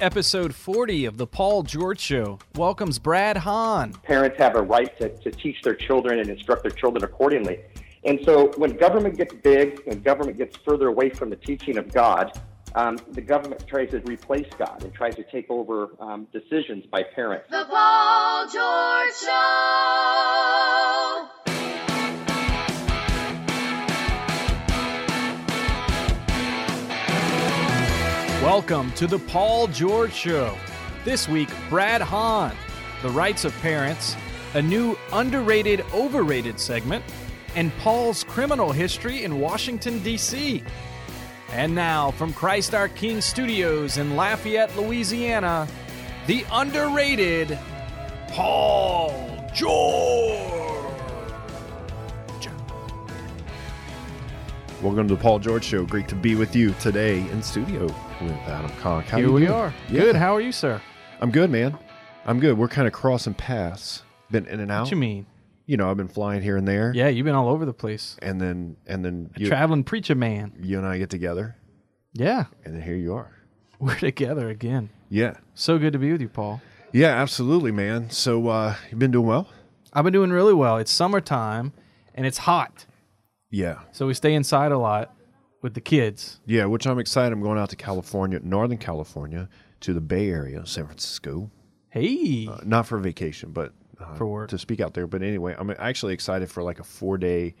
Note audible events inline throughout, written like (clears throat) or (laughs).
Episode 40 of The Paul George Show welcomes Brad Hahn. Parents have a right to, to teach their children and instruct their children accordingly. And so when government gets big and government gets further away from the teaching of God, um, the government tries to replace God and tries to take over um, decisions by parents. The Paul George Show. Welcome to The Paul George Show. This week, Brad Hahn, The Rights of Parents, a new underrated, overrated segment, and Paul's criminal history in Washington, D.C. And now, from Christ Our King Studios in Lafayette, Louisiana, the underrated Paul George. Welcome to the Paul George Show. Great to be with you today in studio with Adam Conk. How Here you we doing? are. Yeah. Good. How are you, sir? I'm good, man. I'm good. We're kind of crossing paths. Been in and out. What you mean? You know, I've been flying here and there. Yeah, you've been all over the place. And then and then you, Traveling preacher man. you and I get together, Yeah, and then here you are. we're together again. Yeah. So good to be with you, Paul. Yeah, absolutely, man. So uh you've been doing well? I've been doing really well. It's summertime and it's hot. Yeah. So we stay inside a lot with the kids. Yeah, which I'm excited. I'm going out to California, Northern California, to the Bay Area, San Francisco. Hey. Uh, not for vacation, but uh, For work. to speak out there. But anyway, I'm actually excited for like a four day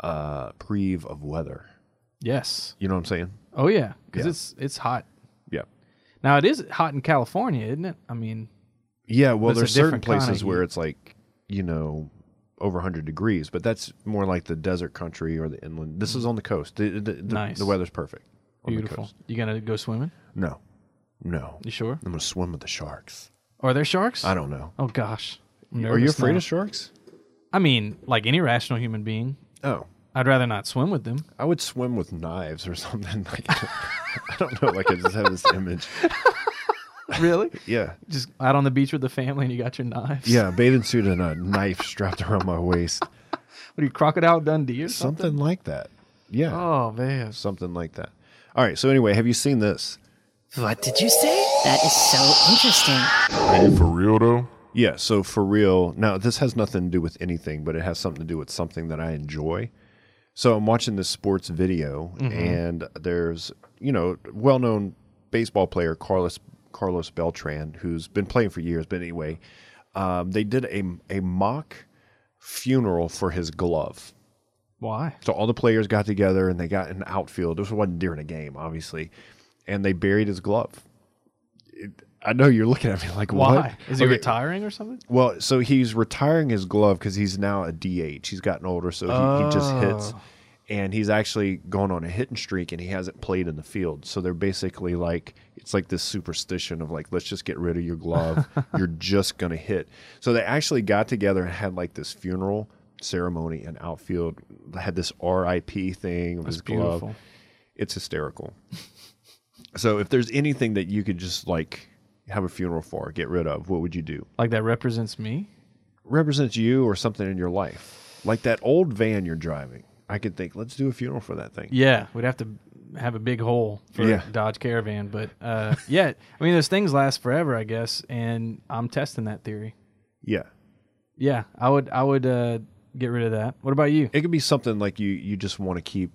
uh, preve of weather. yes. You know what I'm saying? Oh yeah, because Yeah. it's it's hot. Yeah. Now it is hot in California, isn't it? I mean, Yeah. Well, there's certain places where it's like, you know, over 100 degrees, but that's more like the desert country or the inland. This is on the coast. The, the, the, Mm. Nice. the weather's perfect. On The beautiful. coast. You gonna go swimming? No. No. You sure? I'm going to swim with the sharks. Are there sharks? I don't know. Oh gosh. I'm Are you nervous afraid now. of sharks? I mean, like any rational human being, Oh. I'd rather not swim with them. I would swim with knives or (laughs) something. Like, I don't know. Like I just have this image. (laughs) (laughs) Really? Yeah, Just out on the beach with the family, and you got your knives. yeah. (laughs) Bathing suit and a knife strapped around my waist. What are you, Crocodile Dundee or something? Something like that. Yeah, Oh man. something like that. All right. So anyway, have you seen this? What did you say? That is so interesting. Hey, for real though? Yeah. So for real. Now this has nothing to do with anything, but it has something to do with something that I enjoy. So I'm watching this sports video, mm-hmm. and there's you know well-known baseball player Carlos Carlos Beltran, who's been playing for years. But anyway, um, they did a a mock funeral for his glove. Why? So all the players got together and they got an outfield. This wasn't during a game, obviously, and they buried his glove. It, I know you're looking at me like, Why? what? Is he Okay, retiring or something? Well, so he's retiring his glove because he's now a DH. He's gotten older, so he, he just hits. And he's actually gone on a hitting streak, and he hasn't played in the field. So they're basically like, it's like this superstition of like, let's just get rid of your glove. (laughs) You're just gonna hit. So they actually got together and had like this funeral ceremony in outfield. They had this RIP thing of his glove. beautiful. It's hysterical. (laughs) so if there's anything that you could just like have a funeral for, get rid of, what would you do? Like that represents me? represents you or something in your life. Like that old van you're driving. I could think, let's do a funeral for that thing. Yeah, we'd have to have a big hole for Yeah. Dodge Caravan, but uh, (laughs) yeah, I mean those things last forever, I guess, and I'm testing that theory. Yeah. Yeah, I would I would uh, get rid of that. What about you? It could be something like you you just want to keep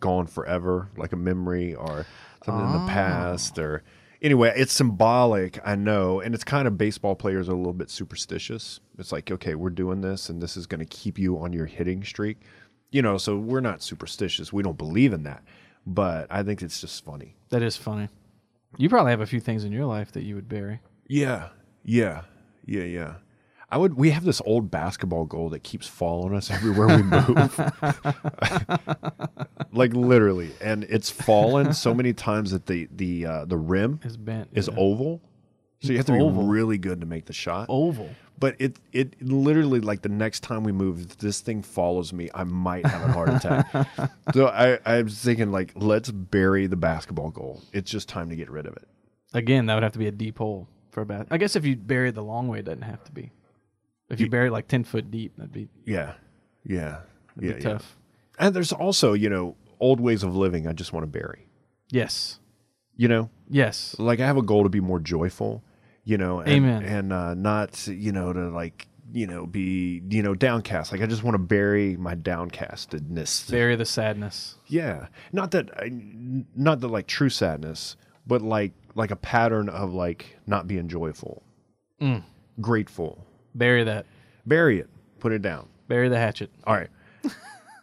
gone forever, like a memory or something in the past or anyway, it's symbolic, I know, and it's kind of baseball players are a little bit superstitious. It's like, okay, we're doing this and this is going to keep you on your hitting streak. You know, so we're not superstitious. We don't believe in that. But I think it's just funny. That is funny. You probably have a few things in your life that you would bury. Yeah, yeah, yeah, yeah. I would. We have this old basketball goal that keeps following us everywhere we move, (laughs) (laughs) like literally, and it's fallen so many times that the the uh, the rim Is bent. is yeah. oval, so you have to Oval. be really good to make the shot. oval. But it it literally like the next time we move, this thing follows me, I might have a heart attack. (laughs) so I I was thinking like, let's bury the basketball goal. It's just time to get rid of it. Again, that would have to be a deep hole for a bat. I guess if you bury it the long way, it doesn't have to be. If you bury it like ten foot deep, that'd be, Yeah, yeah, yeah, be yeah. tough. And there's also, you know, old ways of living I just want to bury. Yes. You know, Yes. Like I have a goal to be more joyful, you know, and, Amen. and uh, not you know to like you know be you know downcast. Like I just want to bury my downcastedness. Bury the sadness. Yeah, not that I, not that like true sadness, but like like a pattern of like not being joyful, Mm. grateful. Bury that. Bury it. Put it down. Bury the hatchet. All right. (laughs)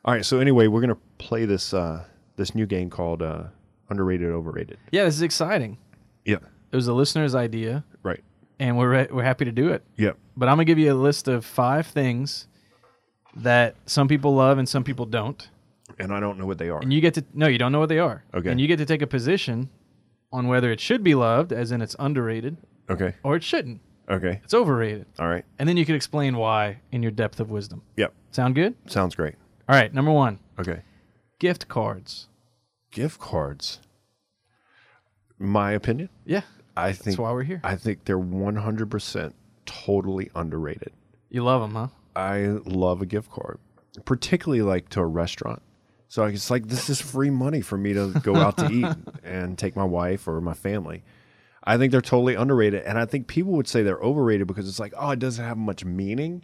All right. So anyway, we're gonna play this uh this new game called uh underrated overrated. Yeah, this is exciting. Yeah. It was a listener's idea. And we're re- we're happy to do it. Yep. But I'm gonna give you a list of five things that some people love and some people don't, And I don't know what they are. and you get to no, you don't know what they are. Okay. And you get to take a position on whether it should be loved, as in it's underrated, okay. or it shouldn't. Okay. It's overrated. All right. And then you can explain why in your depth of wisdom. Yep. Sound good? Sounds great. All right. Number one, Okay. gift cards. Gift cards. My opinion, Yeah, I think that's why we're here. I think they're 100% totally underrated. You love them, huh? I love a gift card, particularly like to a restaurant. So it's like this is free money for me to go out to eat (laughs) and take my wife or my family. I think they're totally underrated, and I think people would say they're overrated because it's like, oh, it doesn't have much meaning,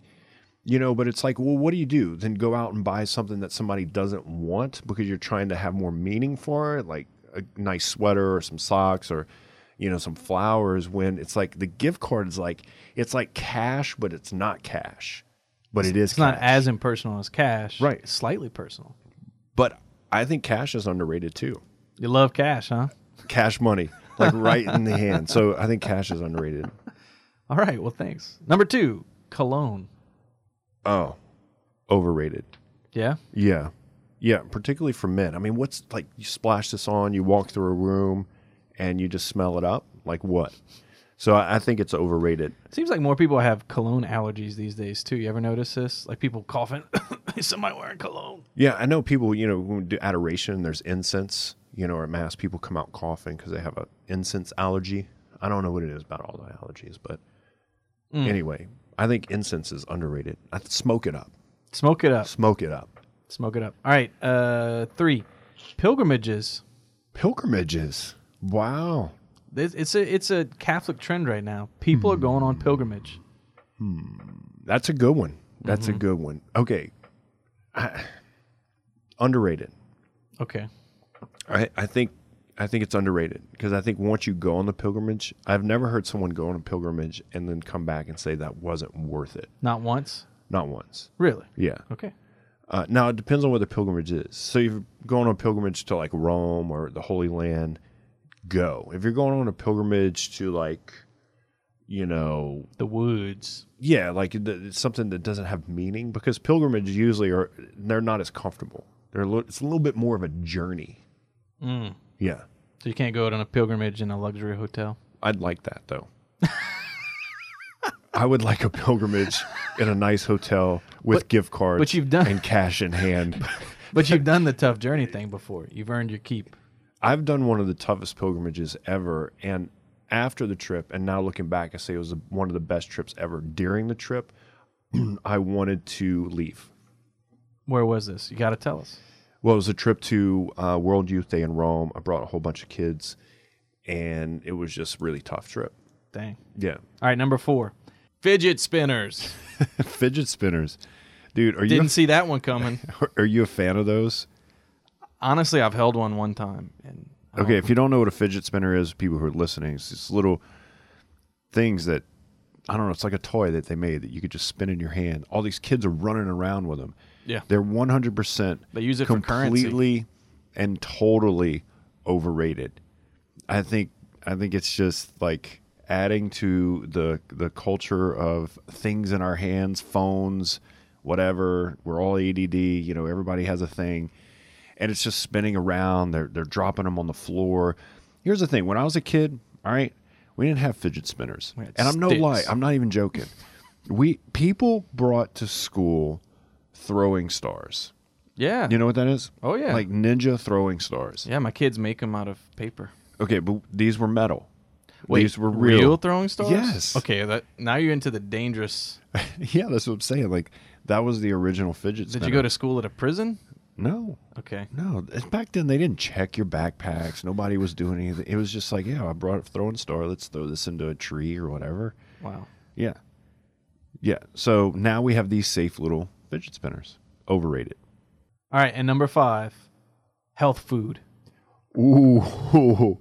you know. But it's like, well, what do you do? Then go out and buy something that somebody doesn't want because you're trying to have more meaning for it, like a nice sweater or some socks or you know some flowers. When it's like the gift card is like it's like cash, but it's not cash, but it is It's not cash. as impersonal as cash. Right. It's slightly personal. But I think cash is underrated too. You love cash, huh? Cash money, like right in the hand. (laughs) So I think cash is underrated. All right. Well, thanks. Number two, cologne. Oh, overrated. Yeah. Yeah. Yeah, particularly for men. I mean, what's like you splash this on, you walk through a room and you just smell it up? Like what? So I, I think it's overrated. Seems like more people have cologne allergies these days too. You ever notice this? Like people coughing. (coughs) is Somebody wearing cologne. Yeah, I know people, you know, when we do adoration, there's incense, you know, or at mass, people come out coughing because they have an incense allergy. I don't know what it is about all the allergies, but anyway, I think incense is underrated. I smoke it up. Smoke it up. Smoke it up. Smoke it up. All right. Uh, three, pilgrimages. Pilgrimages. Wow. It's it's a it's a Catholic trend right now. People are hmm. going on pilgrimage. Hmm. That's a good one. That's a mm-hmm. good one. Okay. I- underrated. Okay. I, I think I think it's underrated because I think once you go on the pilgrimage, I've never heard someone go on a pilgrimage and then come back and say that wasn't worth it. Not once. Not once. Really. Yeah. Okay. Uh, now it depends on where the pilgrimage is. So you're going on a pilgrimage to like Rome or the Holy Land, go. If you're going on a pilgrimage to like, you know, The woods. yeah, like th- it's something that doesn't have meaning because pilgrimages usually are they're not as comfortable. They're a little, it's a little bit more of a journey. Mm. Yeah, So you can't go out on a pilgrimage in a luxury hotel. I'd like that though. (laughs) I would like a pilgrimage in a nice hotel with gift cards, but you've done- and cash in hand. (laughs) But you've done the tough journey thing before. You've earned your keep. I've done one of the toughest pilgrimages ever, and after the trip, and now looking back, I say it was one of the best trips ever. During the trip, (clears throat) I wanted to leave. Where was this? You got to tell us. Well, it was a trip to uh, World Youth Day in Rome. I brought a whole bunch of kids, and it was just really tough trip. Dang. Yeah, All right, number four, fidget spinners. (laughs) fidget spinners, dude. Are you Didn't see that one coming. (laughs) are you a fan of those? Honestly, I've held one one time, and Okay, if you don't know what a fidget spinner is, people who are listening, it's just little things that I don't know. It's like a toy that they made that you could just spin in your hand. All these kids are running around with them. yeah, They're one hundred percent. They use it completely and totally overrated. I think I think it's just like adding to the the culture of things in our hands, phones, whatever. We're all ADD. You know, everybody has a thing, and it's just spinning around. They're they're dropping them on the floor. Here's the thing: when I was a kid, all right, we didn't have fidget spinners, and I'm no sticks. lie. I'm not even joking. We people brought to school throwing stars. yeah, You know what that is? Oh, yeah. like ninja throwing stars. yeah. My kids make them out of paper. Okay, but these were metal. Wait, these were real. throwing stars? Yes. Okay, that now you're into the dangerous. (laughs) yeah, that's what I'm saying. Like that was the original fidget. Did spinner. you go to school at a prison? No, Okay. no. Back then, they didn't check your backpacks. Nobody was doing anything. It was just like, yeah, I brought a throwing star. Let's throw this into a tree or whatever. Wow. Yeah, yeah. So now we have these safe little fidget spinners. Overrated. All right, and number five, health food. Ooh, (laughs)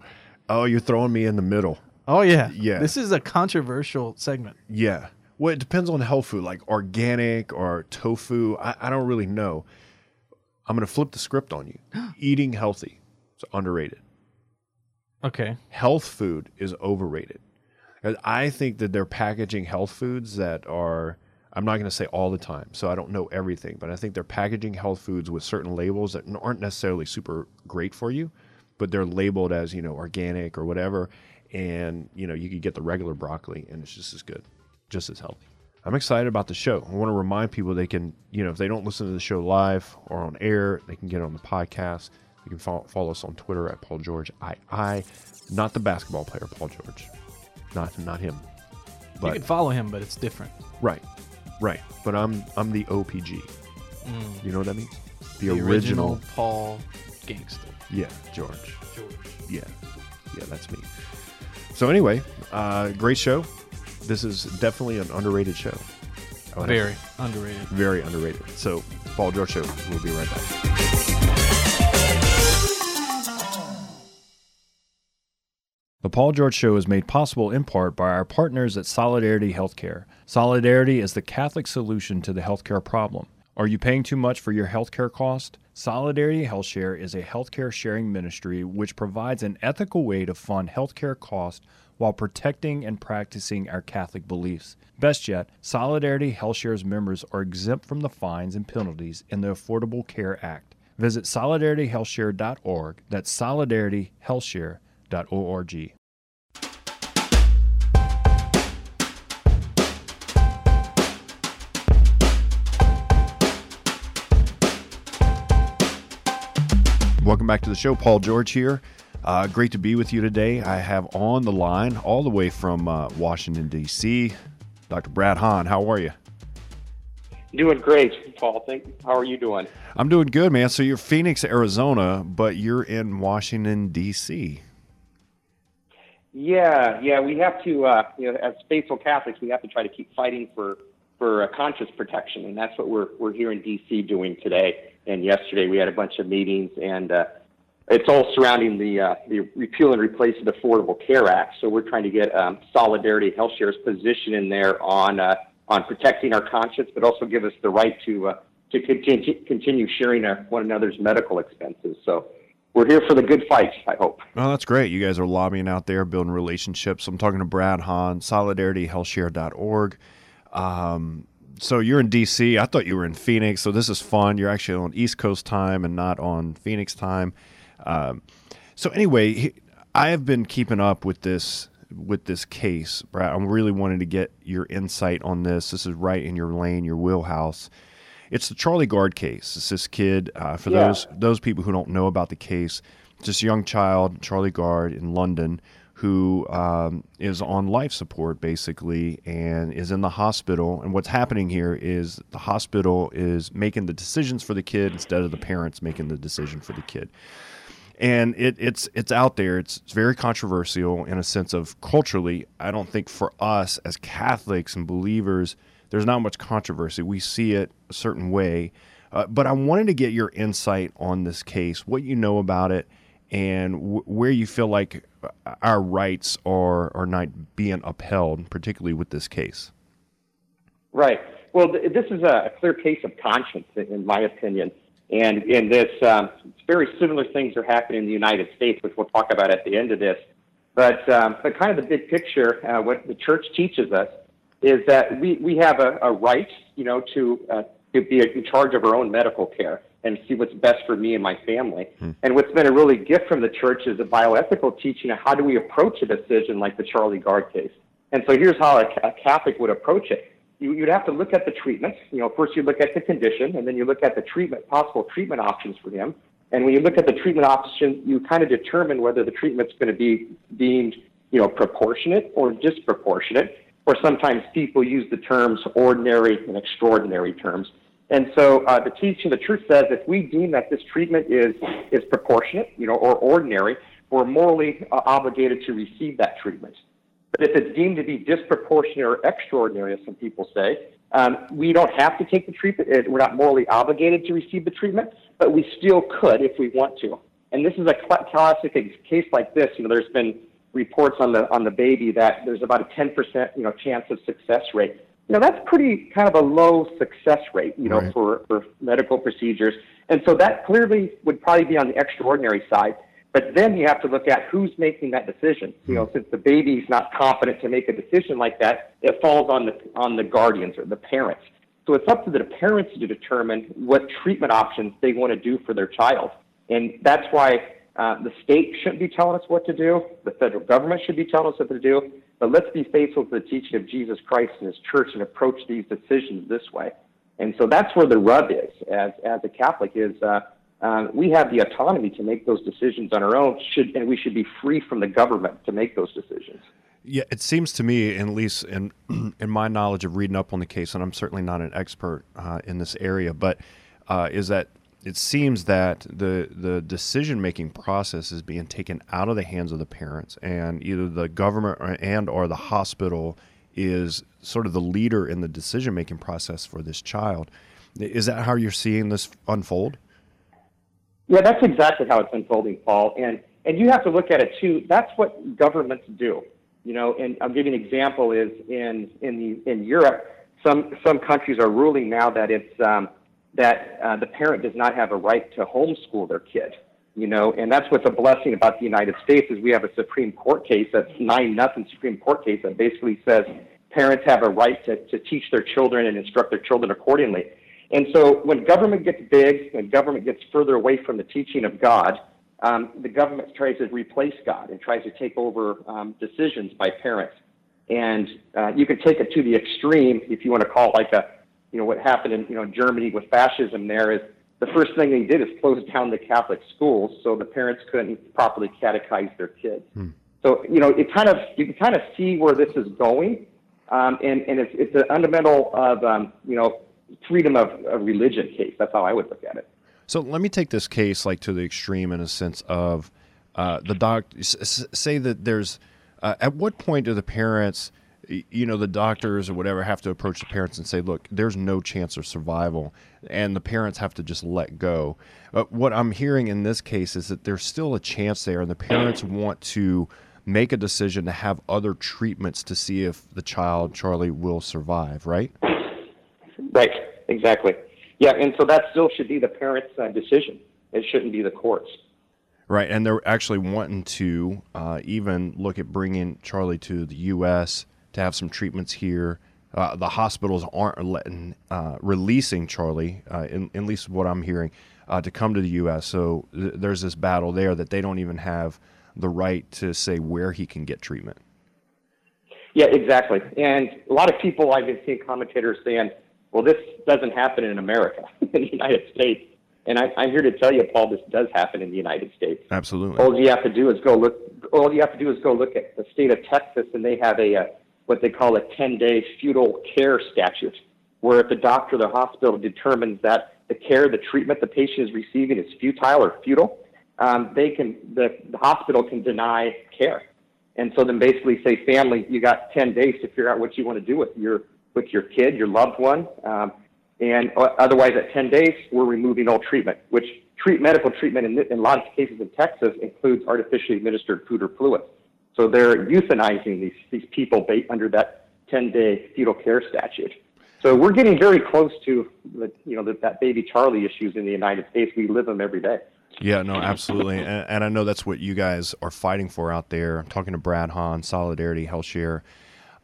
oh, you're throwing me in the middle. Oh yeah, Yeah. This is a controversial segment. Yeah. Well, it depends on health food, like organic or tofu. I, I don't really know. I'm going to flip the script on you. (gasps) Eating healthy is underrated. Okay. Health food is overrated. And I think that they're packaging health foods that are, I'm not going to say all the time, so I don't know everything, but I think they're packaging health foods with certain labels that aren't necessarily super great for you, but they're labeled as, you know, organic or whatever. And, you know, you could get the regular broccoli and it's just as good, just as healthy. I'm excited about the show. I want to remind people they can, you know, if they don't listen to the show live or on air, they can get it on the podcast. You can follow, follow us on Twitter at Paul George II, not the basketball player Paul George, not not him, you can follow him, but it's different. right, right. But I'm I'm the OPG. You know what that means? The, The original, Paul Gangster. yeah, George. George. Yeah, yeah, that's me. So anyway, uh, great show. This is definitely an underrated show. Very underrated. very underrated. So, Paul George Show. We'll be right back. The Paul George Show is made possible in part by our partners at Solidarity HealthShare. Solidarity is the Catholic solution to the healthcare problem. Are you paying too much for your healthcare cost? Solidarity HealthShare is a healthcare sharing ministry which provides an ethical way to fund healthcare costs while protecting and practicing our Catholic beliefs. Best yet, Solidarity HealthShare's members are exempt from the fines and penalties in the Affordable Care Act. Visit solidarityhealthshare.org. That's solidarityhealthshare.org. Welcome back to the show. Paul George here. Uh, great to be with you today. I have on the line, all the way from uh, Washington, D.C., Dr. Brad Hahn. How are you? Doing great, Paul. Thank. you. How are you doing? I'm doing good, man. So you're Phoenix, Arizona, but you're in Washington, D.C. Yeah, yeah. We have to, uh, you know, as faithful Catholics, we have to try to keep fighting for for uh, conscience protection, and that's what we're we're here in D.C. doing today. And yesterday we had a bunch of meetings, and uh, it's all surrounding the uh, the repeal and replace the Affordable Care Act. So we're trying to get um, Solidarity HealthShare's position in there on uh, on protecting our conscience, but also give us the right to uh, to continue continue sharing our, one another's medical expenses. So we're here for the good fight. I hope. Well, that's great. You guys are lobbying out there, building relationships. I'm talking to Brad Hahn, solidarityhealthshare.org. Um, so you're in DC. I thought you were in Phoenix. So this is fun. You're actually on East Coast time and not on Phoenix time. Um, so anyway, I have been keeping up with this with this case, Brad. I'm really wanting to get your insight on this. This is right in your lane, your wheelhouse. It's the Charlie Gard case. It's this kid. Uh, for Yeah. those those people who don't know about the case, it's this young child, Charlie Gard in London, who um, is on life support basically and is in the hospital. And what's happening here is the hospital is making the decisions for the kid instead of the parents making the decision for the kid and it, it's it's out there. It's, it's very controversial in a sense of culturally. I don't think for us as Catholics and believers, there's not much controversy. We see it a certain way, uh, but I wanted to get your insight on this case, what you know about it, and w- where you feel like our rights are are not being upheld, particularly with this case. Right. Well, th- this is a, clear case of conscience, in my opinion. And in this, um, very similar things are happening in the United States, which we'll talk about at the end of this. But, um, but kind of the big picture, uh, what the church teaches us is that we, we have a, a right, you know, to, uh, to be in charge of our own medical care and see what's best for me and my family. And what's been a really gift from the church is a bioethical teaching of how do we approach a decision like the Charlie Gard case. And so here's how a, a Catholic would approach it. You, you'd have to look at the treatment. You know, first you look at the condition, and then you look at the treatment, possible treatment options for him. And when you look at the treatment option, you kind of determine whether the treatment's going to be deemed, you know, proportionate or disproportionate. Or sometimes people use the terms ordinary and extraordinary terms. And so uh, the teaching, the truth says, if we deem that this treatment is is proportionate, you know, or ordinary, we're morally uh, obligated to receive that treatment. But if it's deemed to be disproportionate or extraordinary, as some people say, um, we don't have to take the treatment. We're not morally obligated to receive the treatment, but we still could if we want to. And this is a classic case like this. You know, there's been reports on the on the baby that there's about a 10% you know chance of success rate. You know, that's pretty kind of a low success rate, you know, Right. for, for medical procedures. And so that clearly would probably be on the extraordinary side. But then you have to look at who's making that decision. You know, since the baby's not confident to make a decision like that, it falls on the on the guardians or the parents. So it's up to the parents to determine what treatment options they want to do for their child. And that's why uh, the state shouldn't be telling us what to do. The federal government should be telling us what to do. But let's be faithful to the teaching of Jesus Christ and His church and approach these decisions this way. And so that's where the rub is. As as a Catholic, is uh, um, we have the autonomy to make those decisions on our own. Should and we should be free from the government to make those decisions. Yeah, it seems to me, at least in (clears throat) in my knowledge of reading up on the case, and I'm certainly not an expert uh, in this area, but uh, is that it seems that the the decision making process is being taken out of the hands of the parents, and either the government or, and or the hospital is sort of the leader in the decision making process for this child. Is that how you're seeing this unfold? Yeah, that's exactly how it's unfolding, Paul. And and you have to look at it too. That's what governments do. You know, and I'll give you an example. Is in in the in Europe, some some countries are ruling now that it's um, that uh, the parent does not have a right to homeschool their kid. You know, and that's what's a blessing about the United States is we have a Supreme Court case that's nine nothing Supreme Court case that basically says parents have a right to, to teach their children and instruct their children accordingly. And so when government gets big, when government gets further away from the teaching of God, um, the government tries to replace God and tries to take over um, decisions by parents. And uh, you can take it to the extreme if you want to call it like a, you know, what happened in you know Germany with fascism. There is the first thing they did is close down the Catholic schools so the parents couldn't properly catechize their kids. So you know, it kind of you can kind of see where this is going, um, and and it's it's a fundamental of um, you know freedom of, of religion case. That's how I would look at it. So let me take this case like to the extreme in a sense of uh, the doc. s- Say that there's uh, at what point do the parents, you know, the doctors or whatever, have to approach the parents and say, "Look, there's no chance of survival," and the parents have to just let go. What I'm hearing in this case is that there's still a chance there, and the parents want to make a decision to have other treatments to see if the child Charlie will survive. Right? Right. Exactly. Yeah, and so that still should be the parents' uh, decision. It shouldn't be the courts. Right, and they're actually wanting to uh, even look at bringing Charlie to the U.S. to have some treatments here. Uh, the hospitals aren't letting uh, releasing Charlie, uh, in, at least what I'm hearing, uh, to come to the U.S. So th- there's this battle there that they don't even have the right to say where he can get treatment. Yeah, exactly. And a lot of people I've been seeing commentators saying, "Well, this doesn't happen in America, (laughs) in the United States." And I, I'm here to tell you, Paul, this does happen in the United States. Absolutely. All you have to do is go look. All you have to do is go look at the state of Texas, and they have a uh, what they call a 10-day futile care statute, where if the doctor or the hospital determines that the care, the treatment the patient is receiving is futile or futile, um, they can the, the hospital can deny care, and so then basically say, family, you got 10 days to figure out what you want to do with your with your kid, your loved one. Um, and otherwise, at 10 days, we're removing all treatment, which treat medical treatment in, in a lot of cases in Texas includes artificially administered food or fluids. So they're euthanizing these, these people under that 10 day futile care statute. So we're getting very close to the, you know, the, that baby Charlie issues in the United States. We live them every day. Yeah, no, absolutely, (laughs) and, and I know that's what you guys are fighting for out there. I'm talking to Brad Hahn, Solidarity, HealthShare,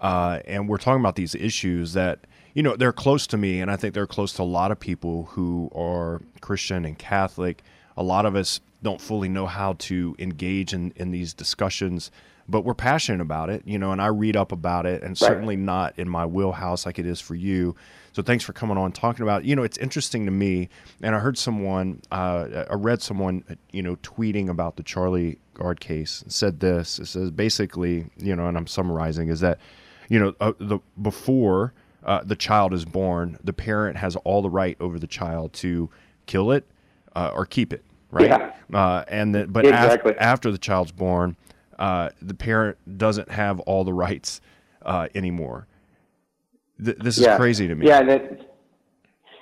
uh, and we're talking about these issues that you know they're close to me, and I think they're close to a lot of people who are Christian and Catholic. A lot of us don't fully know how to engage in in these discussions, but we're passionate about it, you know. And I read up about it, and certainly not in my wheelhouse like it is for you. So thanks for coming on talking about. You know, it's interesting to me, and I heard someone, uh, I read someone, you know, tweeting about the Charlie Gard case. Said this. It says basically, you know, and I'm summarizing, is that, you know, uh, the before uh, the child is born, the parent has all the right over the child to kill it uh, or keep it, right? Yeah. Uh, and the, but Exactly. af- after the child's born, uh, the parent doesn't have all the rights uh, anymore. Th- this is Yeah. crazy to me. Yeah,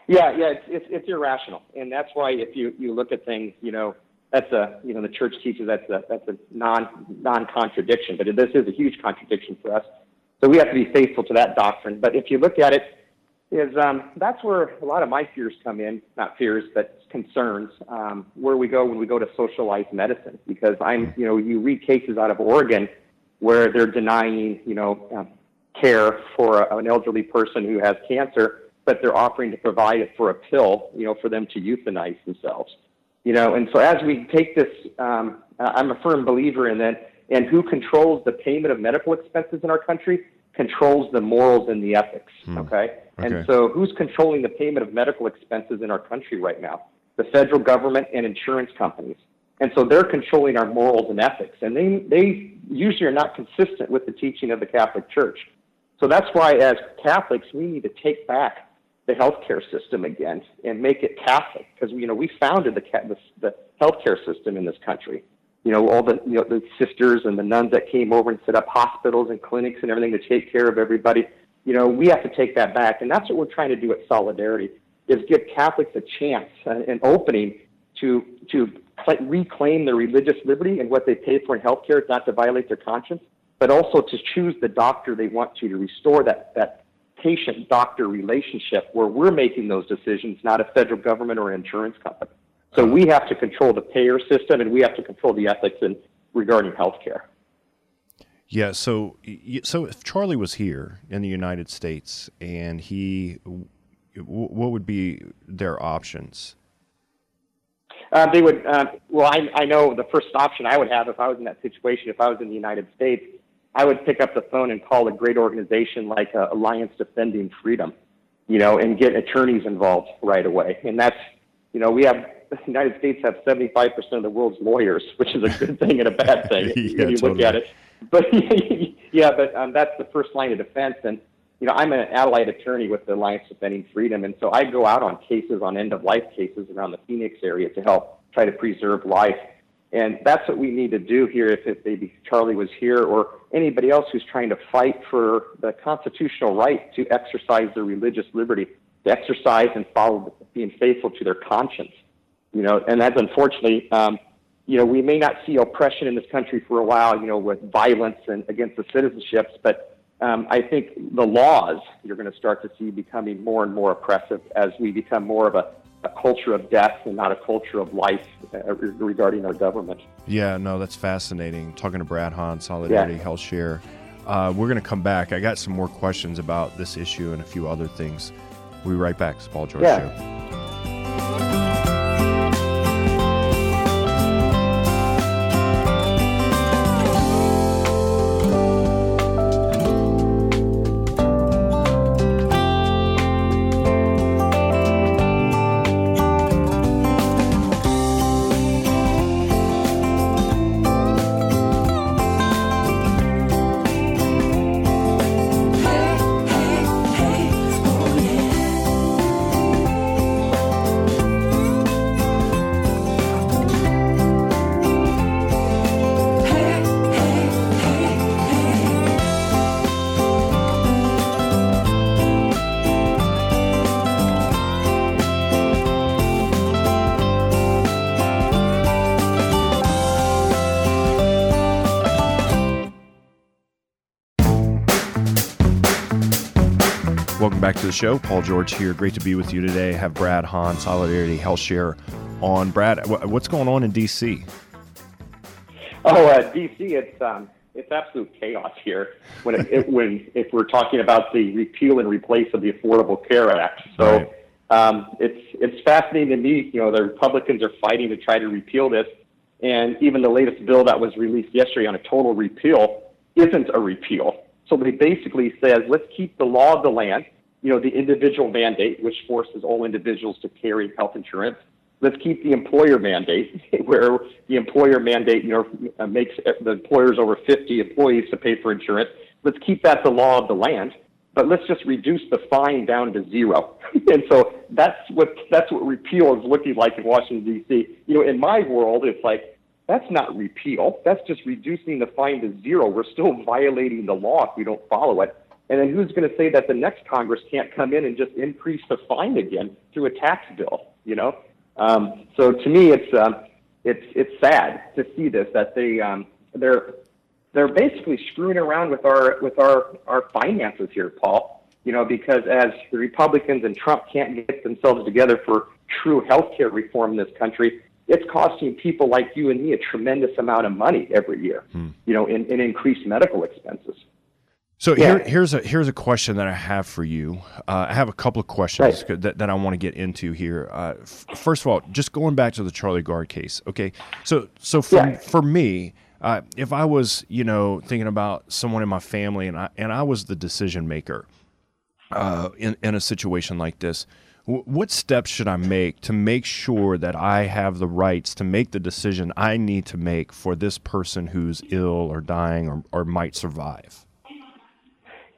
yeah, yeah, it's, it's it's irrational, and that's why if you you look at things, you know, that's a you know the church teaches that's a that's a non non contradiction, but this is a huge contradiction for us. So we have to be faithful to that doctrine. But if you look at it, is um, that's where a lot of my fears come in, not fears, but concerns. Um, where we go when we go to socialized medicine, because I'm you know you read cases out of Oregon where they're denying you know um, care for a, an elderly person who has cancer, but they're offering to provide it for a pill, you know, for them to euthanize themselves. You know, and so as we take this, um, I'm a firm believer in that. And who controls the payment of medical expenses in our country controls the morals and the ethics. Hmm. Okay? and so who's controlling the payment of medical expenses in our country right now? The federal government and insurance companies. And so they're controlling our morals and ethics, and they they usually are not consistent with the teaching of the Catholic Church. So that's why, as Catholics, we need to take back the healthcare system again and make it Catholic, because you know we founded the, the the healthcare system in this country. You know all the you know the sisters and the nuns that came over and set up hospitals and clinics and everything to take care of everybody. You know we have to take that back, and that's what we're trying to do at Solidarity is give Catholics a chance, uh, an opening to to cl- reclaim their religious liberty and what they pay for in healthcare, not to violate their conscience, but also to choose the doctor they want to to restore that that patient doctor relationship where we're making those decisions, not a federal government or an insurance company. So we have to control the payer system and we have to control the ethics in regarding healthcare. Yeah. So, so if Charlie was here in the United States and he, what would be their options? Uh, they would, uh, well, I, I know the first option I would have if I was in that situation, if I was in the United States, I would pick up the phone and call a great organization like uh, Alliance Defending Freedom, you know, and get attorneys involved right away. And that's, you know, we have, the United States have 75% of the world's lawyers, (laughs) which is a good thing and a bad (laughs) thing Yeah, when you look at it. But (laughs) yeah, but um, that's the first line of defense. And, you know, I'm an allied attorney with the Alliance Defending Freedom. And so I go out on cases, on end of life cases around the Phoenix area to help try to preserve life. And that's what we need to do here if, if maybe Charlie was here or anybody else who's trying to fight for the constitutional right to exercise their religious liberty, to exercise and follow being faithful to their conscience. You know, and that's unfortunately, um, you know, we may not see oppression in this country for a while, you know, with violence and against the citizenships, but um, I think the laws you're going to start to see becoming more and more oppressive as we become more of a, a culture of death and not a culture of life uh, re- regarding our government. Yeah, no, that's fascinating. Talking to Brad Hahn, Solidarity Yeah. Health Share. Uh, we're going to come back. I got some more questions about this issue and a few other things. We'll be right back. It's Paul George Yeah. Show. Welcome back to the show. Paul George here. Great to be with you today. Have Brad Hahn, Solidarity Health Share on. Brad, what's going on in D.C.? Oh, uh, DC, it's um, it's absolute chaos here when it, it, when if we're talking about the repeal and replace of the Affordable Care Act. So Right. um, it's it's fascinating to me. You know, the Republicans are fighting to try to repeal this, and even the latest bill that was released yesterday on a total repeal isn't a repeal. So they basically says let's keep the law of the land. You know, the individual mandate, which forces all individuals to carry health insurance let's keep the employer mandate, (laughs) where the employer mandate, you know, uh, makes the employers over 50 employees to pay for insurance. Let's keep that the law of the land. but let's just reduce the fine down to zero. (laughs) and so that's what that's what repeal is looking like in Washington D.C. You know, in my world, it's like that's not repeal. That's just reducing the fine to zero. We're still violating the law if we don't follow it. And then who's going to say that the next Congress can't come in and just increase the fine again through a tax bill? You know. Um, so to me, it's um, it's it's sad to see this that they um, they're they're basically screwing around with our with our our finances here, Paul. You know, because as the Republicans and Trump can't get themselves together for true health care reform in this country, it's costing people like you and me a tremendous amount of money every year. Hmm. You know, in, in increased medical expenses. So yeah. here, here's a here's a question that I have for you. Uh, I have a couple of questions right. that, that I want to get into here. Uh, f- first of all, just going back to the Charlie Gard case. Okay, so so for yeah. for me, uh, if I was, you know, thinking about someone in my family and I and I was the decision maker uh, in in a situation like this, what steps should I make to make sure that I have the rights to make the decision I need to make for this person who's ill or dying or, or might survive?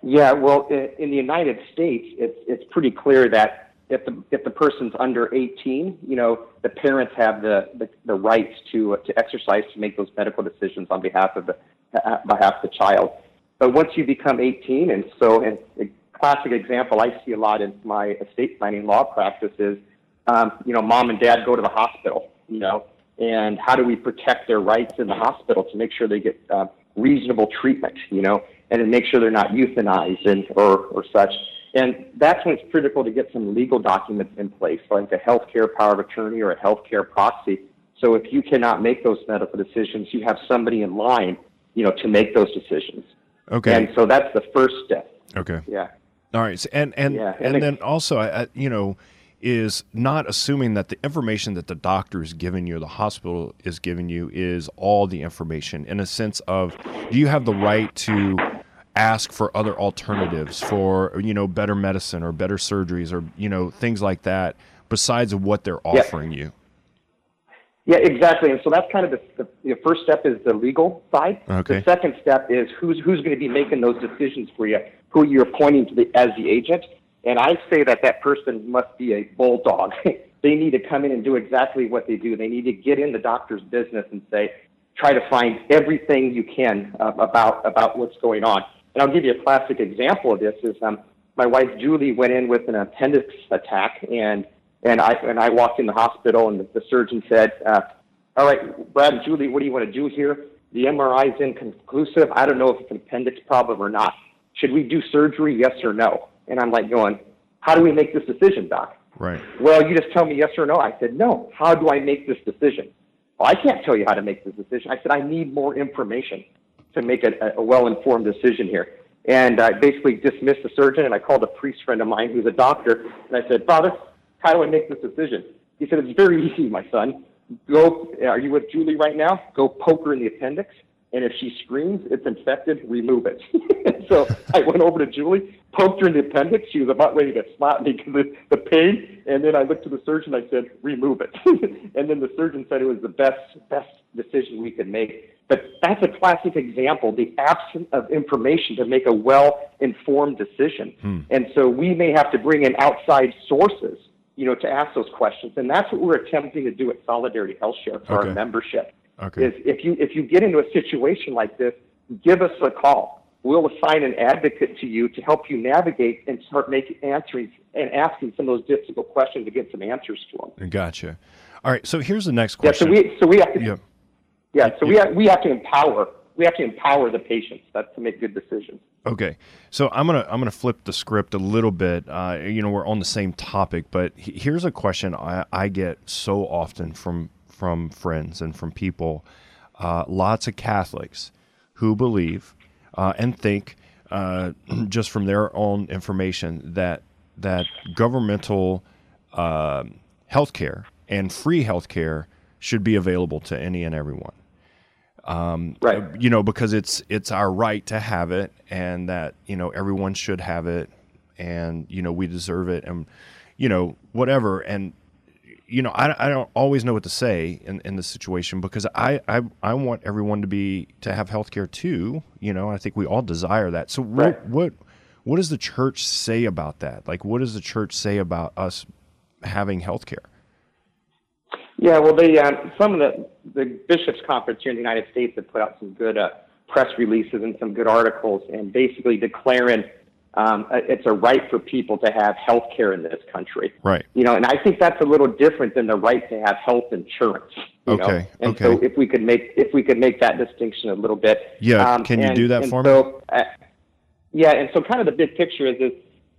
Yeah, well, in the United States, it's it's pretty clear that if the if the person's under 18, you know, the parents have the the, the rights to uh, to exercise to make those medical decisions on behalf of the uh, behalf of the child. But once you become 18, and so and classic example I see a lot in my estate planning law practice is, um, you know, mom and dad go to the hospital, you know, and how do we protect their rights in the hospital to make sure they get uh, reasonable treatment, you know, and to make sure they're not euthanized and or or such. And that's when it's critical to get some legal documents in place, like a healthcare power of attorney or a healthcare proxy. So if you cannot make those medical decisions, you have somebody in line, you know, to make those decisions. Okay. And so that's the first step. Okay. Yeah. All right. And and yeah. and, and then also, I, you know, is not assuming that the information that the doctor is giving you, the hospital is giving you, is all the information. In a sense of, do you have the right to ask for other alternatives for you know better medicine or better surgeries or you know things like that besides what they're offering yeah. you yeah exactly and so that's kind of the, the, the, first step is the legal side okay. the second step is who's who's going to be making those decisions for you who you're appointing to the as the agent and i say that that person must be a bulldog (laughs) they need to come in and do exactly what they do they need to get in the doctor's business and say try to find everything you can uh, about about what's going on and I'll give you a classic example of this is um, my wife Julie went in with an appendix attack, and and I and I walked in the hospital, and the, the surgeon said, uh, "All right, Brad and Julie, what do you want to do here? The MRI is inconclusive. I don't know if it's an appendix problem or not. Should we do surgery? Yes or no?" And I'm like going, "How do we make this decision, doc?" Right. Well, you just tell me yes or no. I said, "No. How do I make this decision?" Well, I can't tell you how to make this decision. I said, "I need more information." to make a, a well-informed decision here. And I basically dismissed the surgeon, and I called a priest friend of mine who's a doctor, and I said, Father, how do I make this decision? He said, It's very easy, my son. Go, are you with Julie right now? Go poke her in the appendix, and if she screams, it's infected, remove it. (laughs) so I went over to Julie, poked her in the appendix. She was about ready to slap me because of the, pain. And then I looked to the surgeon. I said, remove it. (laughs) and then the surgeon said it was the best, best decision we could make. But that's a classic example, the absence of information to make a well informed decision. Hmm. And so we may have to bring in outside sources, you know, to ask those questions. And that's what we're attempting to do at Solidarity Health Share for okay. our membership. Okay. Is if you if you get into a situation like this, give us a call. We'll assign an advocate to you to help you navigate and start making answering and asking some of those difficult questions to get some answers to them. Gotcha. All right. So here's the next question. Yeah. So we so we have to, yeah. Yeah, so we have, we have to empower we have to empower the patients that's to make good decisions. Okay, so I'm gonna I'm gonna flip the script a little bit. Uh, you know, we're on the same topic, but here's a question I, I get so often from from friends and from people, uh, lots of Catholics who believe uh, and think uh, (clears throat) just from their own information that that governmental uh, health care and free health care should be available to any and everyone um, right. You know, because it's it's our right to have it, and that you know everyone should have it, and you know we deserve it, and you know whatever. And you know I, I don't always know what to say in, in this situation because I, I I want everyone to be to have health care too. You know I think we all desire that. So right. what what What does the church say about that? Like, what does the church say about us having health care? Yeah, well, the uh, some of the the bishops' conference here in the United States have put out some good uh, press releases and some good articles, and basically declaring um, it's a right for people to have health care in this country. Right. You know, and I think that's a little different than the right to have health insurance. You Okay, Know? And okay. so if we could make if we could make that distinction a little bit. Yeah, um, can you and- do that for me? uh, yeah, and so kind of the big picture is is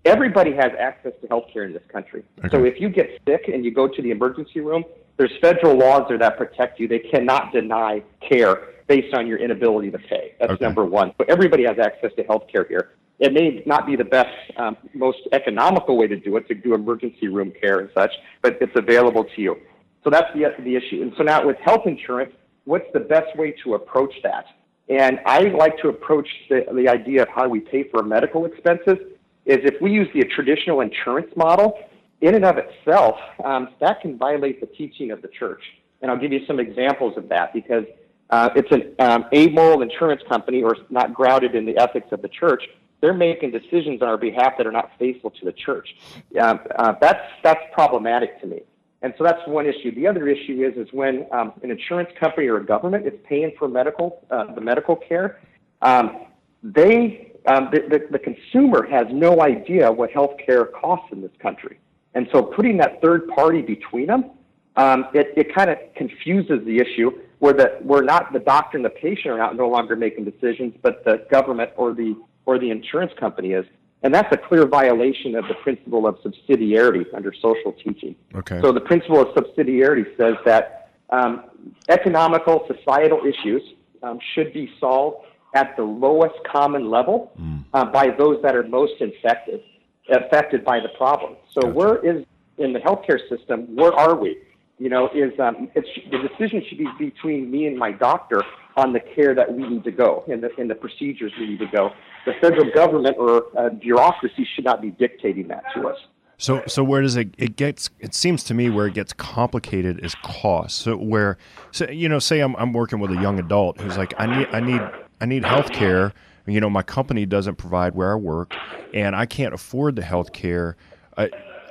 everybody has access to health care in this country. So if you get sick and you go to the emergency room, there's federal laws there that protect you. They cannot deny care based on your inability to pay. That's Okay. number one. So everybody has access to health care here. It may not be the best, um, most economical way to do it, to do emergency room care and such, but it's available to you. So that's the, the issue. And so now with health insurance, what's the best way to approach that? And I like to approach the, the idea of how we pay for medical expenses is if we use the traditional insurance model, in and of itself, um, that can violate the teaching of the church. And I'll give you some examples of that because uh, it's an um, amoral insurance company or not grounded in the ethics of the church. They're making decisions on our behalf that are not faithful to the church. Um, uh, that's that's problematic to me. And so that's one issue. The other issue is is when um, an insurance company or a government is paying for medical uh, the medical care, um, they um, the, the, the consumer has no idea what health care costs in this country. And so putting that third party between them, um, it, it kind of confuses the issue where the where not the doctor and the patient are not no longer making decisions, but the government or the or the insurance company is. And that's a clear violation of the principle of subsidiarity under social teaching. Okay. So the principle of subsidiarity says that um, economical, societal issues um, should be solved at the lowest common level uh, by those that are most infected, affected by the problem. So where is in the healthcare system? Where are we? You know, is um, it's, the decision should be between me and my doctor on the care that we need to go and the, and the procedures we need to go. The federal government or uh, bureaucracy should not be dictating that to us. So, so where does it? It gets. It seems to me where it gets complicated is cost. So, where, so you know, say I'm I'm working with a young adult who's like, I need I need I need health care. You know, my company doesn't provide where I work, and I can't afford the health care. Uh,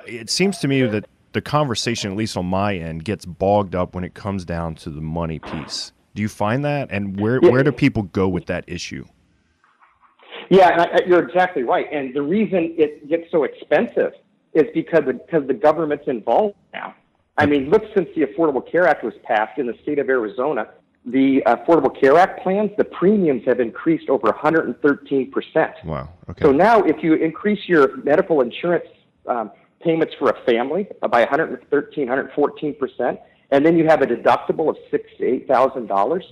it seems to me that the conversation, at least on my end, gets bogged up when it comes down to the money piece. Do you find that? And where Yeah. where do people go with that issue? Yeah, and I, you're exactly right. And the reason it gets so expensive is because the, because the government's involved now. I mean, look, since the Affordable Care Act was passed in the state of Arizona, the Affordable Care Act plans, the premiums have increased over 113 percent. Wow. Okay. So now, if you increase your medical insurance um, payments for a family by 113, 114 percent, and then you have a deductible of six to eight thousand dollars,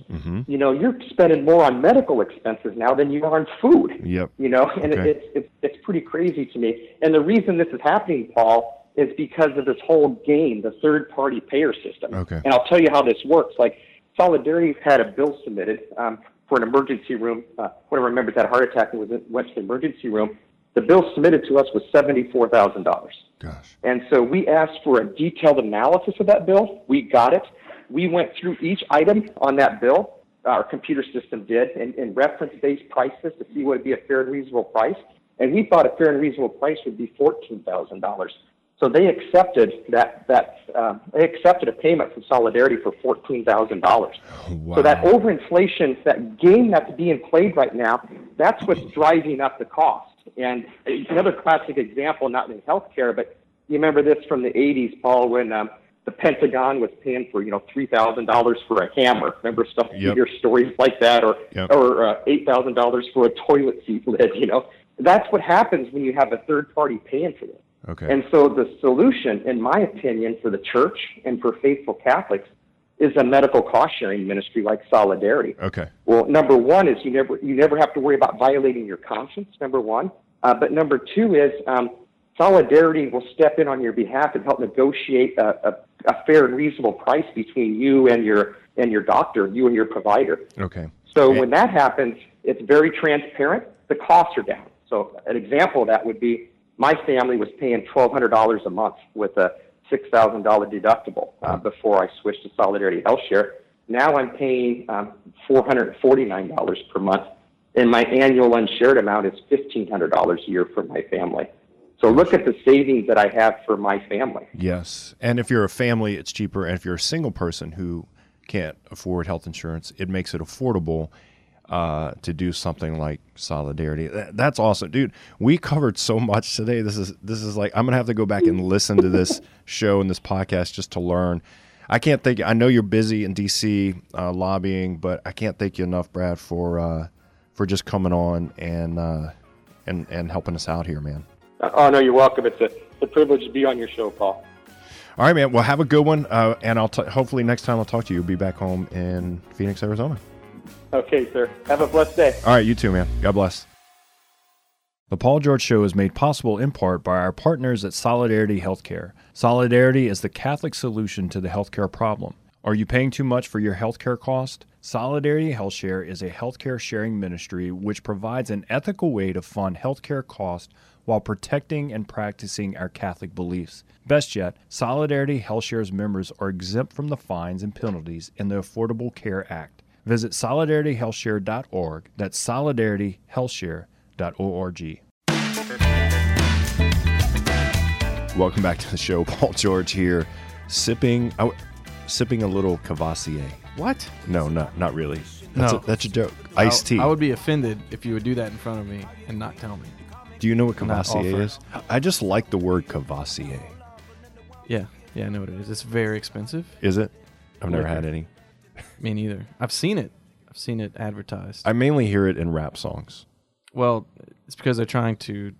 you know, you're spending more on medical expenses now than you are on food. Yep. You know, and Okay. it, it's it's it's pretty crazy to me. And the reason this is happening, Paul, is because of this whole game, the third party payer system. Okay. And I'll tell you how this works. Like Solidarity had a bill submitted um, for an emergency room. Uh, one of our members had a heart attack and was in, went to the emergency room. The bill submitted to us was seventy four thousand dollars. Gosh. And so we asked for a detailed analysis of that bill. We got it. We went through each item on that bill. Our computer system did, and, and reference-based prices to see what would be a fair and reasonable price. And we thought a fair and reasonable price would be fourteen thousand dollars. So they accepted that that um, they accepted a payment from Solidarity for fourteen thousand dollars. Wow. So that overinflation, that game that's being played right now, that's what's driving up the cost. And another classic example, not in healthcare, but you remember this from the 80s, Paul, when um, the Pentagon was paying for, you know, $3,000 for a hammer. Remember stuff, you hear stories like that, or, Yep. or uh, $8,000 for a toilet seat lid, you know. That's what happens when you have a third party paying for this. Okay. And so the solution, in my opinion, for the church and for faithful Catholics is a medical cost sharing ministry like Solidarity. okay. Well, number one is you never you never have to worry about violating your conscience. Number one, uh, but number two is um, Solidarity will step in on your behalf and help negotiate a, a, a fair and reasonable price between you and your and your doctor, you and your provider. Okay. So when that happens, it's very transparent. The costs are down. So an example of that would be my family was paying twelve hundred dollars a month with a six thousand dollar deductible uh, before I switched to Solidarity Health Share. Now I'm paying um, four hundred forty nine dollars per month and my annual unshared amount is $1,500 a year for my family. So look at the savings that I have for my family. Yes. And if you're a family, it's cheaper. And if you're a single person who can't afford health insurance, it makes it affordable uh, to do something like solidarity. That, that's awesome, dude. We covered so much today. This is this is like I'm gonna have to go back and (laughs) listen to this show and this podcast just to learn. I can't thank you. I know you're busy in DC uh, lobbying, but I can't thank you enough, Brad, for uh, for just coming on and uh, and and helping us out here, man. Oh no, you're welcome. It's a, it's a privilege to be on your show, Paul. All right, man. Well, have a good one, uh, and I'll t- hopefully next time I'll talk to you, you'll be back home in Phoenix, Arizona. Okay, sir. Have a blessed day. All right, you too, man. God bless. The Paul George Show is made possible in part by our partners at Solidarity Healthcare. Solidarity is the Catholic solution to the healthcare problem. Are you paying too much for your healthcare cost? Solidarity HealthShare is a healthcare sharing ministry which provides an ethical way to fund healthcare costs while protecting and practicing our Catholic beliefs. Best yet, Solidarity HealthShare's members are exempt from the fines and penalties in the Affordable Care Act. Visit solidarityhealthshare.org. That's solidarityhealthshare.org. Welcome back to the show. (laughs) Paul George here, sipping oh, sipping a little Courvoisier. What? No, not not really. That's, No. a, that's a joke. Iced tea. I would be offended if you would do that in front of me and not tell me. Do you know what Courvoisier is? I just like the word Courvoisier. Yeah, yeah, I know what it is. It's very expensive. Is it? I've never Liquor. had any. Me neither. I've seen it. I've seen it advertised. I mainly hear it in rap songs. well, it's because they're trying to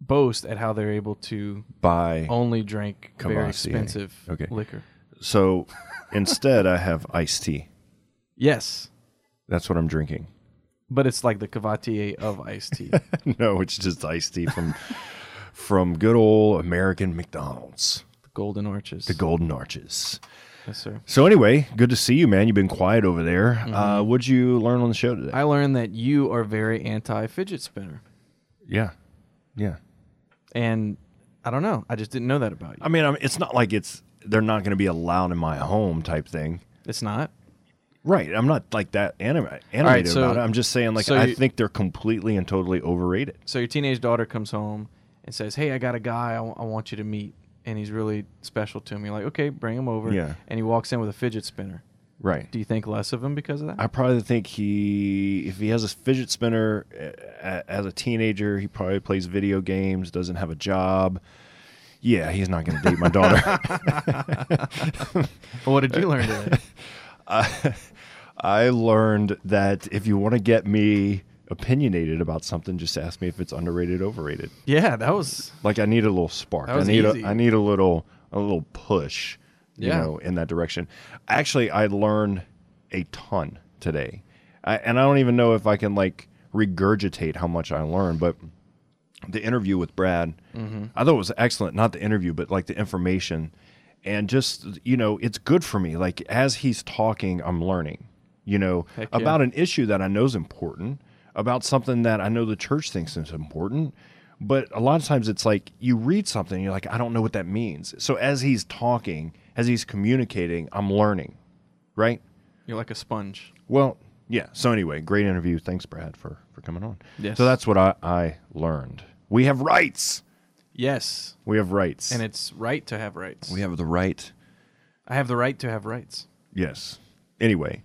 boast at how they're able to By only drink very Courvoisier. expensive Okay. liquor. so (laughs) instead, I have iced tea. Yes, That's what I'm drinking. but it's like the Courvoisier of iced tea. (laughs) no, it's just iced tea from (laughs) from good old American McDonald's, the Golden Arches. the Golden Arches. Yes, sir. So anyway, good to see you, man. You've been quiet over there. Mm-hmm. Uh, what'd you learn on the show today? I learned that you are very anti fidget spinner, yeah, yeah. and I don't know. I just didn't know that about you. I mean, I mean, it's not like it's they're not going to be allowed in my home type thing. It's not. Right. I'm not like that anim- animated so- about it. I'm just saying, like, so I you- think they're completely and totally overrated. So your teenage daughter comes home and says, "Hey, I got a guy I, w- I want you to meet, and he's really special to me." You're like, "Okay, bring him over." Yeah. And he walks in with a fidget spinner. Right. Do you think less of him because of that? I probably think he, if he has a fidget spinner uh, as a teenager, he probably plays video games, doesn't have a job. Yeah, he's not going to date my daughter. (laughs) (laughs) Well, what did you learn today? (laughs) I learned that if you want to get me opinionated about something, just ask me if it's underrated, overrated. yeah, that was Like I need a little spark. I need easy. a I need a little a little push, you Yeah. know, in that direction. Actually, I learned a ton today, I, and I don't even know if I can like regurgitate how much I learned. But the interview with Brad, Mm-hmm. I thought it was excellent. Not the interview, but like the information, and just you know, it's good for me. Like as he's talking, I'm learning. You know, Heck yeah. about an issue that I know is important, about something that I know the church thinks is important. But a lot of times it's like you read something, and you're like, I don't know what that means. So as he's talking, as he's communicating, I'm learning, right? you're like a sponge. Well, yeah. So anyway, great interview. Thanks, Brad, for for coming on. Yes. So that's what I, I learned. We have rights. Yes, We have rights. and it's right to have rights. we have the right. I have the right to have rights. Yes. Anyway,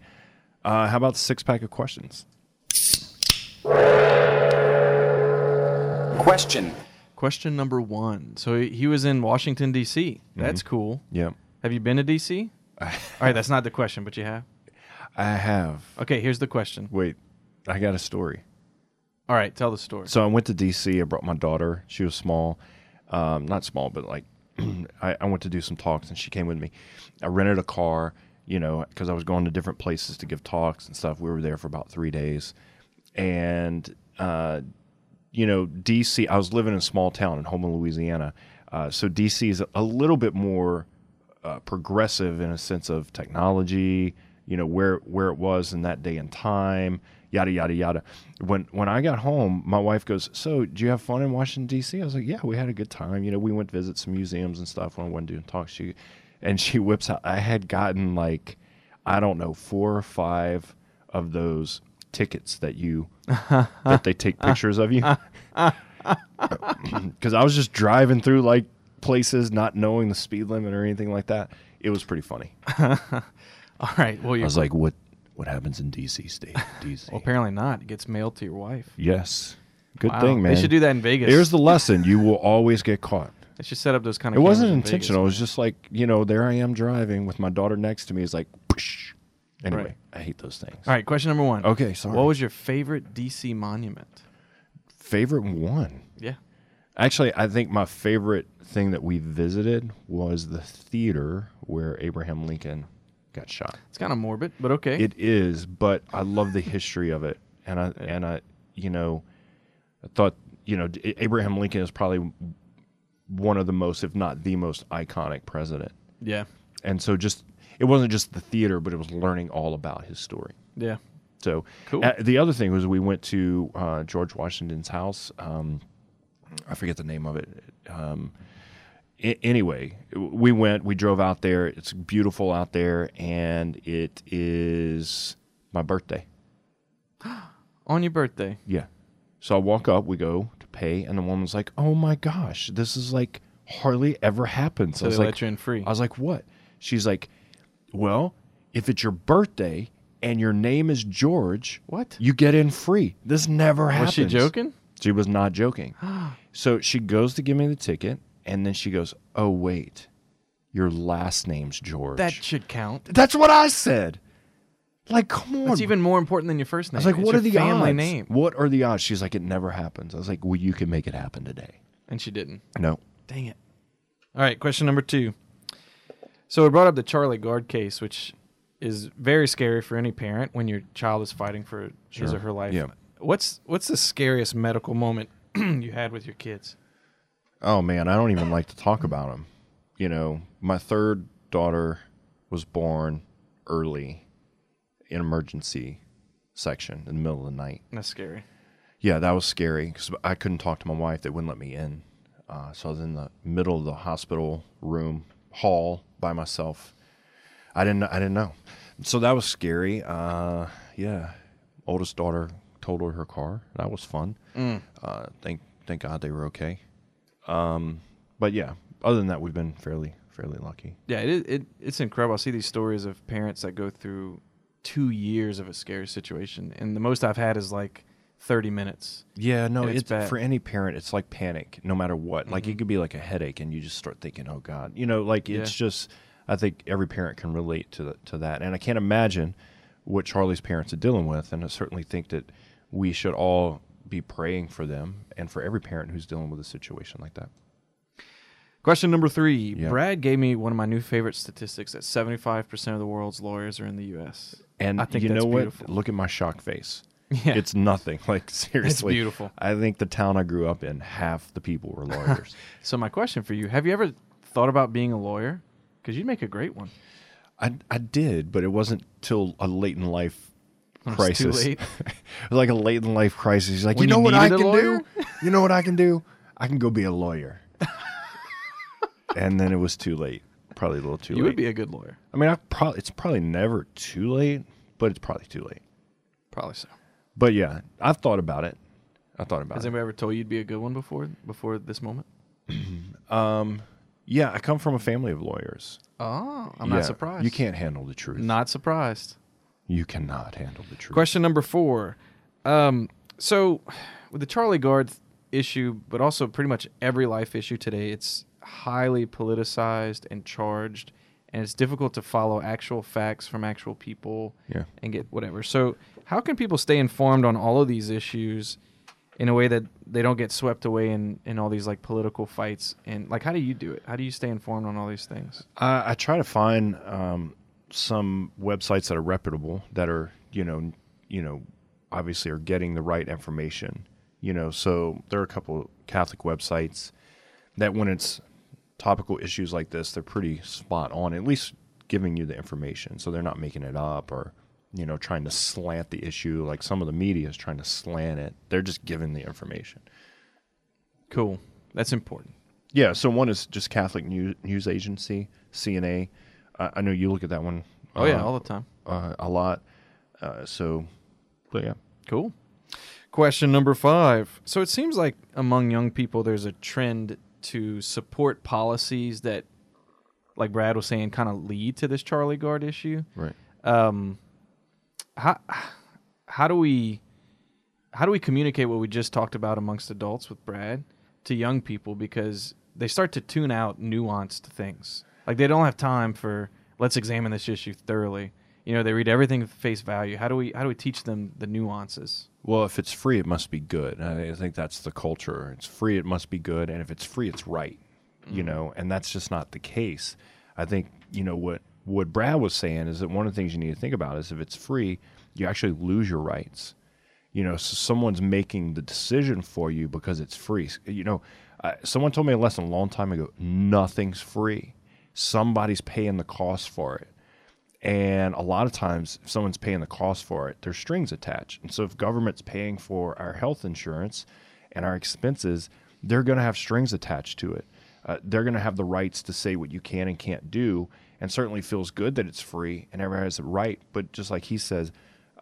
uh, how about the six pack of questions? Question. Question number one. So he he was in Washington D.C. That's Mm-hmm. cool. Yeah. Have you been to D.C.? (laughs) All right, that's not the question, but you have. I have. Okay, here's the question. Wait, I got a story. All right, tell the story. So I went to DC. I brought my daughter. She was small, um, not small, but like (clears throat) I, I went to do some talks, and she came with me. I rented a car, you know, because I was going to different places to give talks and stuff. We were there for about three days, and uh, you know, DC. I was living in a small town in Houma, Louisiana, uh, so DC is a little bit more uh, progressive in a sense of technology. You know where where it was in that day and time, yada yada yada. When when I got home, my wife goes, "So, do you have fun in Washington D.C.?" I was like, "Yeah, we had a good time. You know, we went visit some museums and stuff when I went doing talks." She and she (laughs) whips out. I had gotten like I don't know four or five of those tickets that you (laughs) that they take pictures of you. (laughs) Because I was just driving through like places, not knowing the speed limit or anything like that. It was pretty funny. (laughs) All right. Well, I you're was like, "What? What happens in DC state? DC? well, apparently not. It gets mailed to your wife. yes, good Wow. thing, man. They should do that in Vegas. Here's the lesson: you will always get caught. They should set up those kind of. It of. wasn't cameras in Vegas, intentional. it was just like you know, there I am driving with my daughter next to me. It's like, Psh. Anyway, Right. I hate those things. All right. Question number one. Okay, sorry. What was your favorite DC monument? favorite one? Yeah. Actually, I think my favorite thing that we visited was the theater where Abraham Lincoln got shot. It's kind of morbid, but okay. It is, but I love the history of it, and I and I, you know, I thought you know Abraham Lincoln is probably one of the most, if not the most, iconic president. yeah. And so, just it wasn't just the theater, but it was learning all about his story. Yeah. So Cool. uh, the other thing was we went to uh, George Washington's house. Um, I forget the name of it. Um, a- anyway, we went. We drove out there. It's beautiful out there, and it is my birthday. (gasps) On your birthday. Yeah. So I walk up. We go to pay, and the woman's like, "Oh my gosh, this is like hardly ever happens." So I they was let like, you in free. I was like, "What?" She's like, "Well, if it's your birthday." And your name is George. What? You get in free. This never happens. Was she joking? She was not joking. (gasps) so she goes to give me the ticket, and then she goes, "Oh wait, your last name's George." That should count. That's what I said. Like, come on. That's even more important than your first name. I was like, It's "What are the family odds? name? What are the odds?" She's like, "It never happens." I was like, "Well, you can make it happen today." And she didn't. No. Dang it. All right, question number two. So we brought up the Charlie Gard case, which is very scary for any parent when your child is fighting for his or her life. Yeah. What's what's the scariest medical moment (clears throat) you had with your kids? Oh man, I don't even like to talk about them. You know, my third daughter was born early in emergency section in the middle of the night. That's scary. Yeah, that was scary because I couldn't talk to my wife; they wouldn't let me in. Uh, so I was in the middle of the hospital room hall by myself. I didn't. I didn't know. So that was scary. Uh, yeah, oldest daughter totaled her car. That was fun. Uh, thank thank God they were okay. Um, but yeah, other than that, we've been fairly fairly lucky. Yeah, it, is- it it's incredible. I see these stories of parents that go through two years of a scary situation, and the most I've had is like thirty minutes. Yeah, no, it's it's, bad. for any parent. It's like panic, no matter what. Like it mm-hmm. could be like a headache, and you just start thinking, "Oh God," you know, like it's Yeah. just. I think every parent can relate to the, to that, and I can't imagine what Charlie's parents are dealing with. And I certainly think that we should all be praying for them and for every parent who's dealing with a situation like that. Question number three. Yeah. Brad gave me one of my new favorite statistics that 75% of the world's lawyers are in the U.S. And I think you know what? beautiful. Look at my shock face. Yeah. It's nothing. (laughs) Like seriously, It's beautiful. I think the town I grew up in, half the people were lawyers. (laughs) So, my question for you have you ever thought about being a lawyer? Because you'd make a great one. I I did, but it wasn't till a late in life When it's too crisis. late? (laughs) It was like a late in life crisis. Like, When you know you what I can lawyer?" do? You know what I can do? I can go be a lawyer. and then it was too late. Probably a little too You late. You would be a good lawyer. I mean, I probably it's probably never too late, but it's probably too late. Probably so. But yeah, I've thought about it. I thought about it. Has it. anybody ever told you you'd be a good one before before this moment? (clears throat) Yeah, I come from a family of lawyers. Oh, I'm Yeah, not surprised. You can't handle the truth. Not surprised. You cannot handle the truth. Question number four. Um, so, with the Charlie Gard th- issue, but also pretty much every life issue today, it's highly politicized and charged, and it's difficult to follow actual facts from actual people Yeah. and get whatever. So, how can people stay informed on all of these issues in a way that they don't get swept away in, in all these like political fights? And like, how do you do it? How do you stay informed on all these things? I, I try to find um, some websites that are reputable, that are you know, you know, obviously are getting the right information. You know, so there are a couple Catholic websites that when it's topical issues like this, they're pretty spot on. At least giving you the information, so they're not making it up or you know trying to slant the issue like some of the media is trying to slant it. They're just giving the information. Cool. That's important. Yeah, so one is just Catholic News, News Agency, CNA. I I know you look at that one. Oh yeah, uh, all the time. uh, a lot. Uh, so, but yeah, Cool. Question number five. So it seems like among young people, there's a trend to support policies that, like Brad was saying, kind of lead to this Charlie Gard issue. Right. Um, how how do we how do we communicate what we just talked about amongst adults with Brad to young people because they start to tune out nuanced things. Like they don't have time for let's examine this issue thoroughly. You know, they read everything face value. How do we how do we teach them the nuances? Well, if it's free, it must be good. I think that's the culture. It's free, it must be good, and if it's free, it's right. You know, and that's just not the case. I think you know what what Brad was saying is that one of the things you need to think about is if it's free, you actually lose your rights. You know, so someone's making the decision for you because it's free. You know, uh, someone told me a lesson a long time ago: nothing's free. Somebody's paying the cost for it. And a lot of times, if someone's paying the cost for it, there's strings attached. And so, if government's paying for our health insurance and our expenses, they're going to have strings attached to it. Uh, they're going to have the rights to say what you can and can't do. And certainly feels good that it's free and everyone has the right. But just like he says,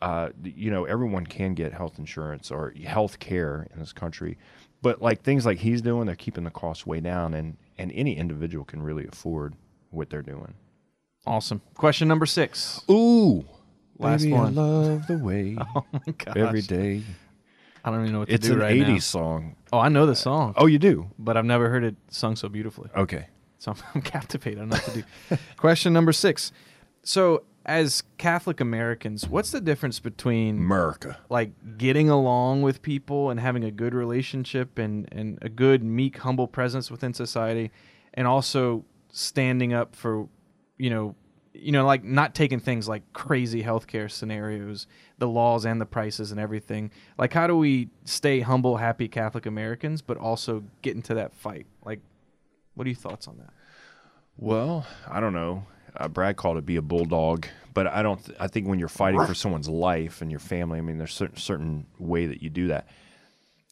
uh, you know, everyone can get health insurance or health care in this country. But like things like he's doing, they're keeping the cost way down, and, and any individual can really afford what they're doing. Awesome. Question number six. Ooh, Last baby, one. I love the (laughs) way Oh my gosh. every day. I don't even know what to It's do an right '80s now. song. Oh, I know the song, Oh, you do? but I've never heard it sung so beautifully. Okay. So I'm, (laughs) I'm captivated. I don't know what to do. (laughs) Question number six. So, as Catholic Americans, what's the difference between America. like getting along with people and having a good relationship and, and a good meek humble presence within society and also standing up for you know you know like not taking things like crazy healthcare scenarios the laws and the prices and everything like how do we stay humble happy catholic americans but also get into that fight like what are your thoughts on that Well, I don't know. Uh, Brad called it be a bulldog, but I don't. Th- I think when you're fighting for someone's life and your family, I mean, there's certain certain way that you do that.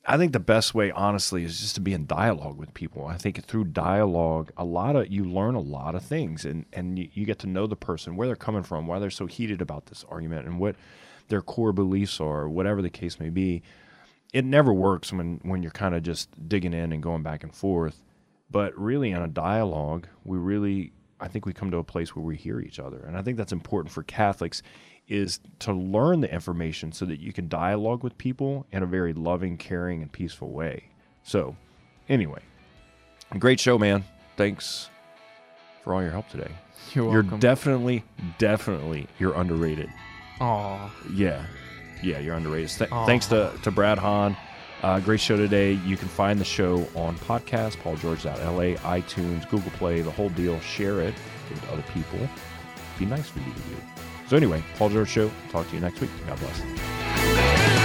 I think the best way, honestly, is just to be in dialogue with people. I think through dialogue, a lot of you learn a lot of things, and and you, you get to know the person, where they're coming from, why they're so heated about this argument, and what their core beliefs are, whatever the case may be. It never works when when you're kind of just digging in and going back and forth. But really, in a dialogue, we really, I think we come to a place where we hear each other, and I think that's important for Catholics, is to learn the information so that you can dialogue with people in a very loving, caring, and peaceful way. So, anyway, great show, man. Thanks for all your help today. you're You're definitely, definitely, you're underrated. Aw. Yeah, yeah, you're underrated. Th- thanks to, to Brad Hahn. Uh, great show today. You can find the show on podcast, paulgeorge.la, iTunes, Google Play, the whole deal. Share it with other people. Be nice for you to do. So anyway, Paul George Show. Talk to you next week. God bless.